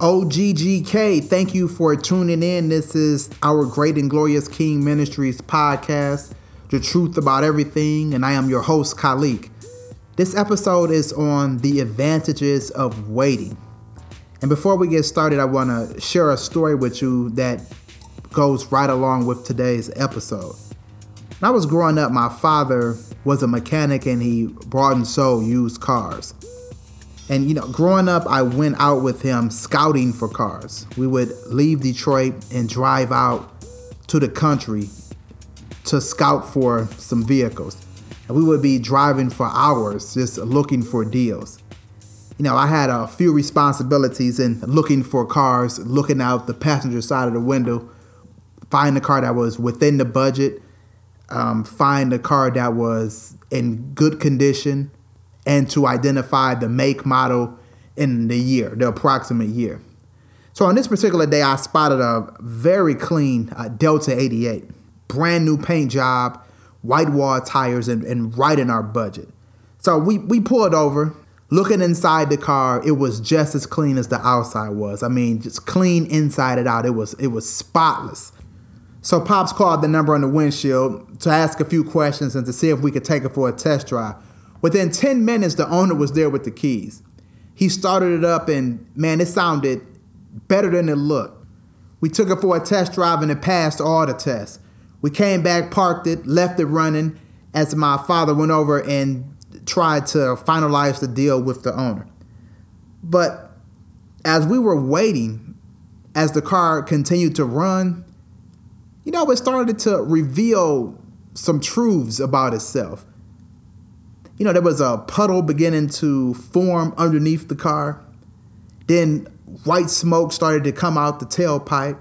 OGGK, thank you for tuning in. This is our Great and Glorious King Ministries podcast, the truth about everything, and I am your host, Khalik. This episode is on the advantages of waiting. And before we get started, I want to share a story with you that goes right along with today's episode. When I was growing up, my father was a mechanic and he brought and sold used cars. And you know, growing up, I went out with him scouting for cars. We would leave Detroit and drive out to the country to scout for some vehicles. And we would be driving for hours just looking for deals. You know, I had a few responsibilities in looking for cars, looking out the passenger side of the window, find a car that was within the budget, um, find a car that was in good condition, and to identify the make, model, and the year, the approximate year. So on this particular day, I spotted a very clean uh, Delta 88, brand new paint job, white wall tires, and, and right in our budget. So we, we pulled over. Looking inside the car, it was just as clean as the outside was. I mean, just clean inside and out. It was it was spotless. So Pops called the number on the windshield to ask a few questions and to see if we could take it for a test drive. Within 10 minutes, the owner was there with the keys. He started it up, and man, it sounded better than it looked. We took it for a test drive, and it passed all the tests. We came back, parked it, left it running as my father went over and tried to finalize the deal with the owner. But as we were waiting, as the car continued to run, you know, it started to reveal some truths about itself you know, there was a puddle beginning to form underneath the car. Then white smoke started to come out the tailpipe.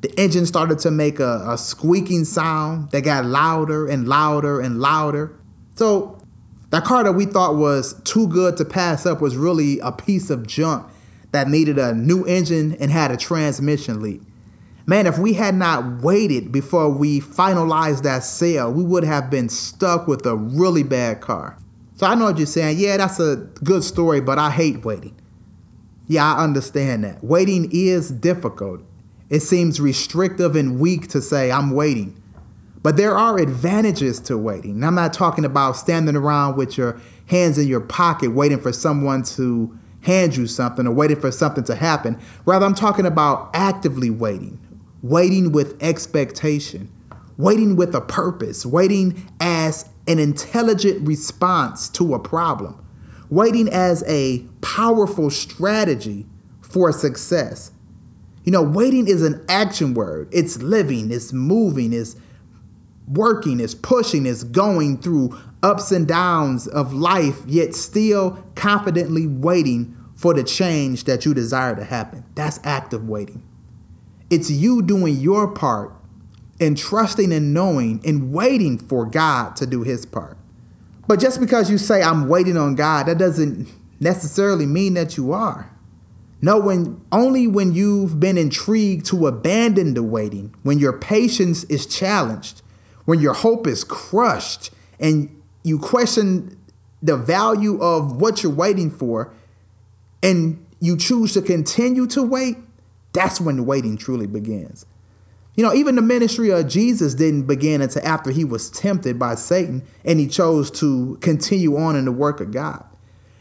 The engine started to make a, a squeaking sound that got louder and louder and louder. So that car that we thought was too good to pass up was really a piece of junk that needed a new engine and had a transmission leak. Man, if we had not waited before we finalized that sale, we would have been stuck with a really bad car. So I know what you're saying. Yeah, that's a good story, but I hate waiting. Yeah, I understand that. Waiting is difficult. It seems restrictive and weak to say, I'm waiting. But there are advantages to waiting. I'm not talking about standing around with your hands in your pocket waiting for someone to hand you something or waiting for something to happen. Rather, I'm talking about actively waiting, waiting with expectation, waiting with a purpose, waiting as an intelligent response to a problem, waiting as a powerful strategy for success. You know, waiting is an action word. It's living, it's moving, it's working, it's pushing, it's going through ups and downs of life, yet still confidently waiting for the change that you desire to happen. That's active waiting. It's you doing your part and trusting and knowing and waiting for God to do his part. But just because you say, I'm waiting on God, that doesn't necessarily mean that you are. No, when only when you've been intrigued to abandon the waiting, when your patience is challenged, when your hope is crushed, and you question the value of what you're waiting for, and you choose to continue to wait, that's when waiting truly begins. You know, even the ministry of Jesus didn't begin until after he was tempted by Satan and he chose to continue on in the work of God.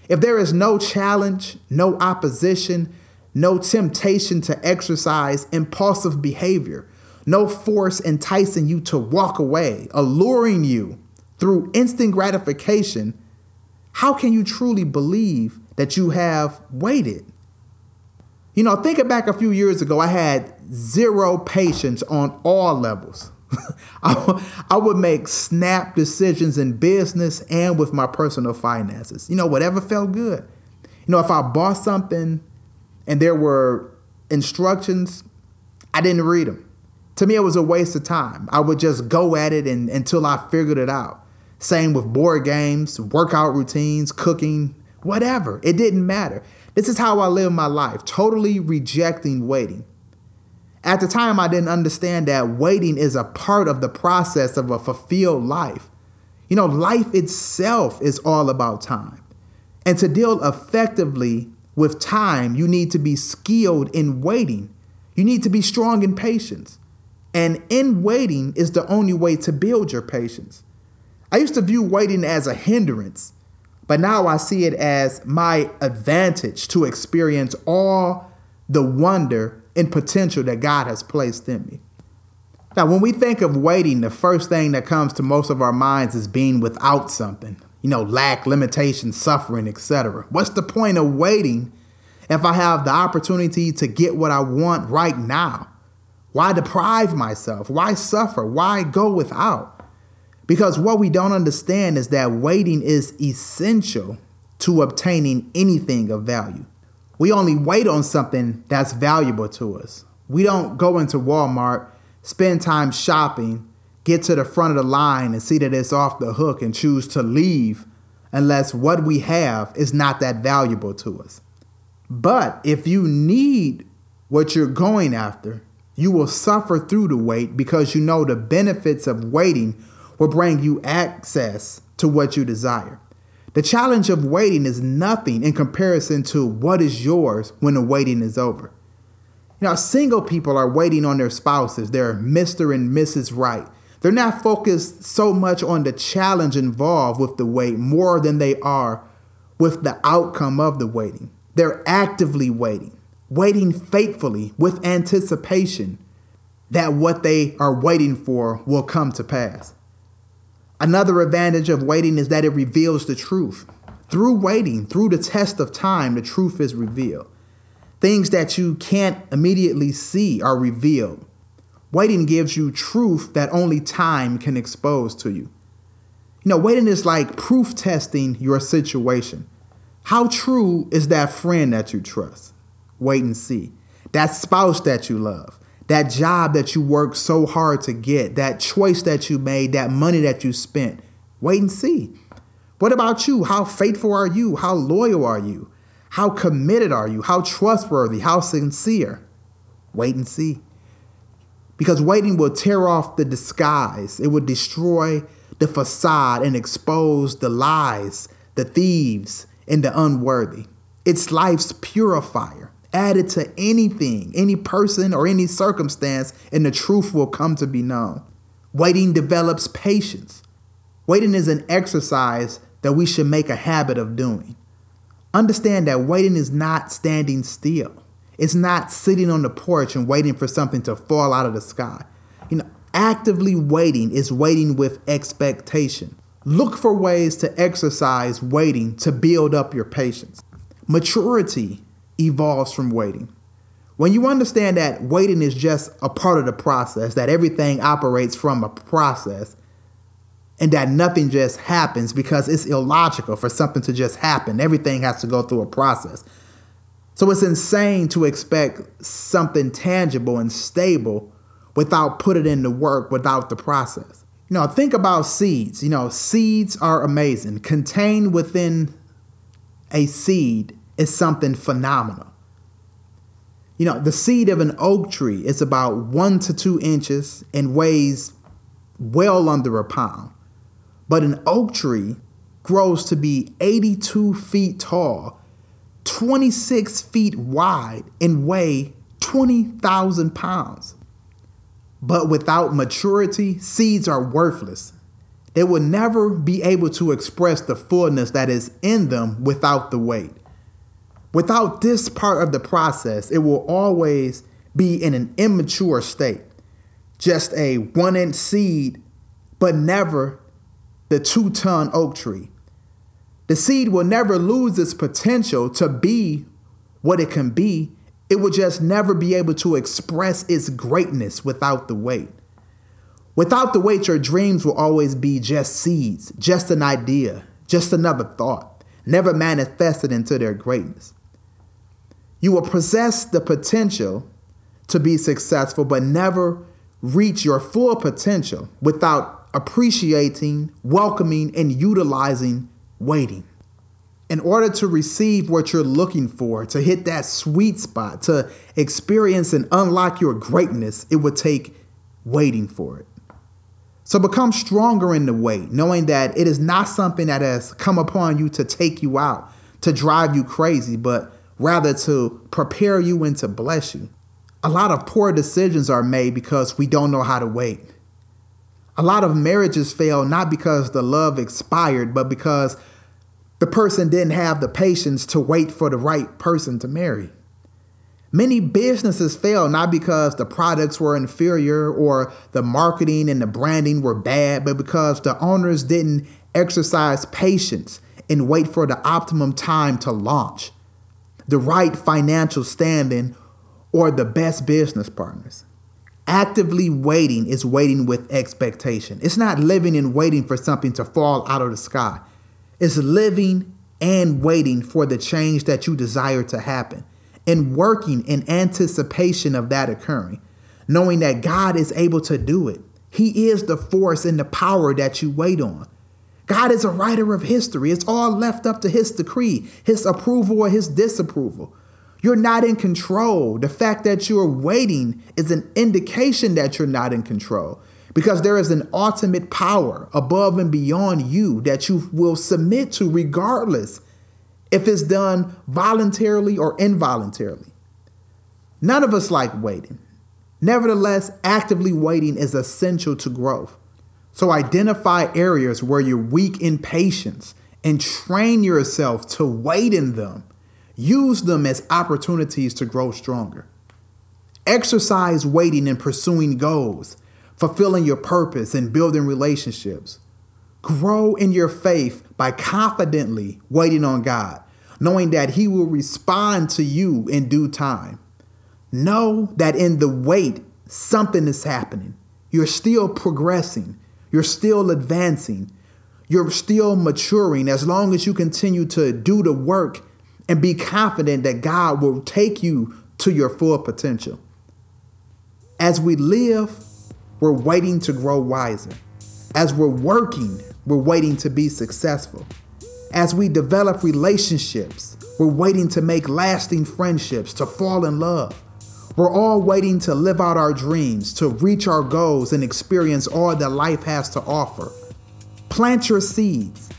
If there is no challenge, no opposition, no temptation to exercise impulsive behavior, no force enticing you to walk away, alluring you through instant gratification, how can you truly believe that you have waited? You know, thinking back a few years ago, I had zero patience on all levels. I, would make snap decisions in business and with my personal finances. You know, whatever felt good. You know, if I bought something and there were instructions, I didn't read them. To me, it was a waste of time. I would just go at it and, until I figured it out. Same with board games, workout routines, cooking, whatever. It didn't matter. This is how I live my life, totally rejecting waiting. At the time, I didn't understand that waiting is a part of the process of a fulfilled life. You know, life itself is all about time. And to deal effectively with time, you need to be skilled in waiting. You need to be strong in patience. And in waiting is the only way to build your patience. I used to view waiting as a hindrance, but now I see it as my advantage to experience all the wonder and potential that God has placed in me. Now, when we think of waiting, the first thing that comes to most of our minds is being without something, you know, lack, limitation, suffering, etc. What's the point of waiting if I have the opportunity to get what I want right now? Why deprive myself? Why suffer? Why go without? Because what we don't understand is that waiting is essential to obtaining anything of value. We only wait on something that's valuable to us. We don't go into Walmart, spend time shopping, get to the front of the line and see that it's off the hook and choose to leave unless what we have is not that valuable to us. But if you need what you're going after, you will suffer through the wait because you know the benefits of waiting will bring you access to what you desire. The challenge of waiting is nothing in comparison to what is yours when the waiting is over. You know, single people are waiting on their spouses. Their Mr. and Mrs. Right. They're not focused so much on the challenge involved with the wait more than they are with the outcome of the waiting. They're actively waiting, waiting faithfully with anticipation that what they are waiting for will come to pass. Another advantage of waiting is that it reveals the truth. Through waiting, through the test of time, the truth is revealed. Things that you can't immediately see are revealed. Waiting gives you truth that only time can expose to you. You know, waiting is like proof testing your situation. How true is that friend that you trust? Wait and see. That spouse that you love that job that you worked so hard to get, that choice that you made, that money that you spent. Wait and see. What about you? How faithful are you? How loyal are you? How committed are you? How trustworthy? How sincere? Wait and see. Because waiting will tear off the disguise, it will destroy the facade and expose the lies, the thieves, and the unworthy. It's life's purifier added to anything, any person, or any circumstance, and the truth will come to be known. Waiting develops patience. Waiting is an exercise that we should make a habit of doing. Understand that waiting is not standing still. It's not sitting on the porch and waiting for something to fall out of the sky. You know, actively waiting is waiting with expectation. Look for ways to exercise waiting to build up your patience. Maturity evolves from waiting. When you understand that waiting is just a part of the process, that everything operates from a process, and that nothing just happens because it's illogical for something to just happen. Everything has to go through a process. So it's insane to expect something tangible and stable without putting in the work, without the process. You know, think about seeds. You know, seeds are amazing. Contained within a seed is something phenomenal. You know, the seed of an oak tree is about one to two inches and weighs well under a pound. But an oak tree grows to be 82 feet tall, 26 feet wide, and weigh 20,000 pounds. But without maturity, seeds are worthless. They will never be able to express the fullness that is in them without the wait. Without this part of the process, it will always be in an immature state, just a one inch seed, but never the two ton oak tree. The seed will never lose its potential to be what it can be. It will just never be able to express its greatness without the wait. Without the wait, your dreams will always be just seeds, just an idea, just another thought, never manifested into their greatness. You will possess the potential to be successful, but never reach your full potential without appreciating, welcoming, and utilizing waiting. In order to receive what you're looking for, to hit that sweet spot, to experience and unlock your greatness, it would take waiting for it. So become stronger in the wait, knowing that it is not something that has come upon you to take you out, to drive you crazy, but rather to prepare you and to bless you. A lot of poor decisions are made because we don't know how to wait. A lot of marriages fail not because the love expired, but because the person didn't have the patience to wait for the right person to marry. Many businesses fail not because the products were inferior or the marketing and the branding were bad, but because the owners didn't exercise patience and wait for the optimum time to launch, the right financial standing, or the best business partners. Actively waiting is waiting with expectation. It's not living and waiting for something to fall out of the sky. It's living and waiting for the change that you desire to happen and working in anticipation of that occurring, knowing that God is able to do it. He is the force and the power that you wait on. God is a writer of history. It's all left up to his decree, his approval or his disapproval. You're not in control. The fact that you're waiting is an indication that you're not in control because there is an ultimate power above and beyond you that you will submit to regardless if it's done voluntarily or involuntarily. None of us like waiting. Nevertheless, actively waiting is essential to growth. So identify areas where you're weak in patience and train yourself to wait in them. Use them as opportunities to grow stronger. Exercise waiting and pursuing goals, fulfilling your purpose, and building relationships. Grow in your faith by confidently waiting on God, knowing that He will respond to you in due time. Know that in the wait, something is happening. You're still progressing, you're still advancing, you're still maturing as long as you continue to do the work and be confident that God will take you to your full potential. As we live, we're waiting to grow wiser. As we're working, we're waiting to be successful. As we develop relationships, we're waiting to make lasting friendships, to fall in love. We're all waiting to live out our dreams, to reach our goals and experience all that life has to offer. Plant your seeds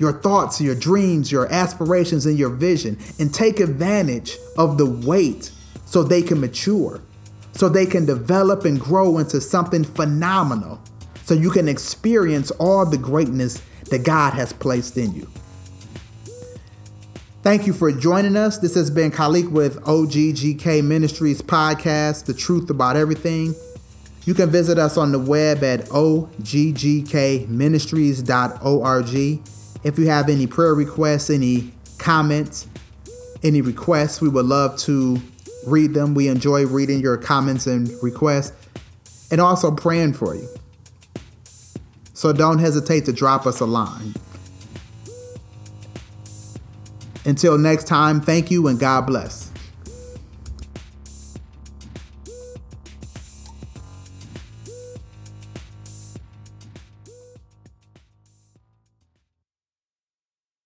your thoughts, your dreams, your aspirations, and your vision, and take advantage of the wait so they can mature, so they can develop and grow into something phenomenal, so you can experience all the greatness that God has placed in you. Thank you for joining us. This has been Khalik with OGGK Ministries podcast, The Truth About Everything. You can visit us on the web at oggkministries.org. If you have any prayer requests, any comments, any requests, we would love to read them. We enjoy reading your comments and requests and also praying for you. So don't hesitate to drop us a line. Until next time, thank you and God bless.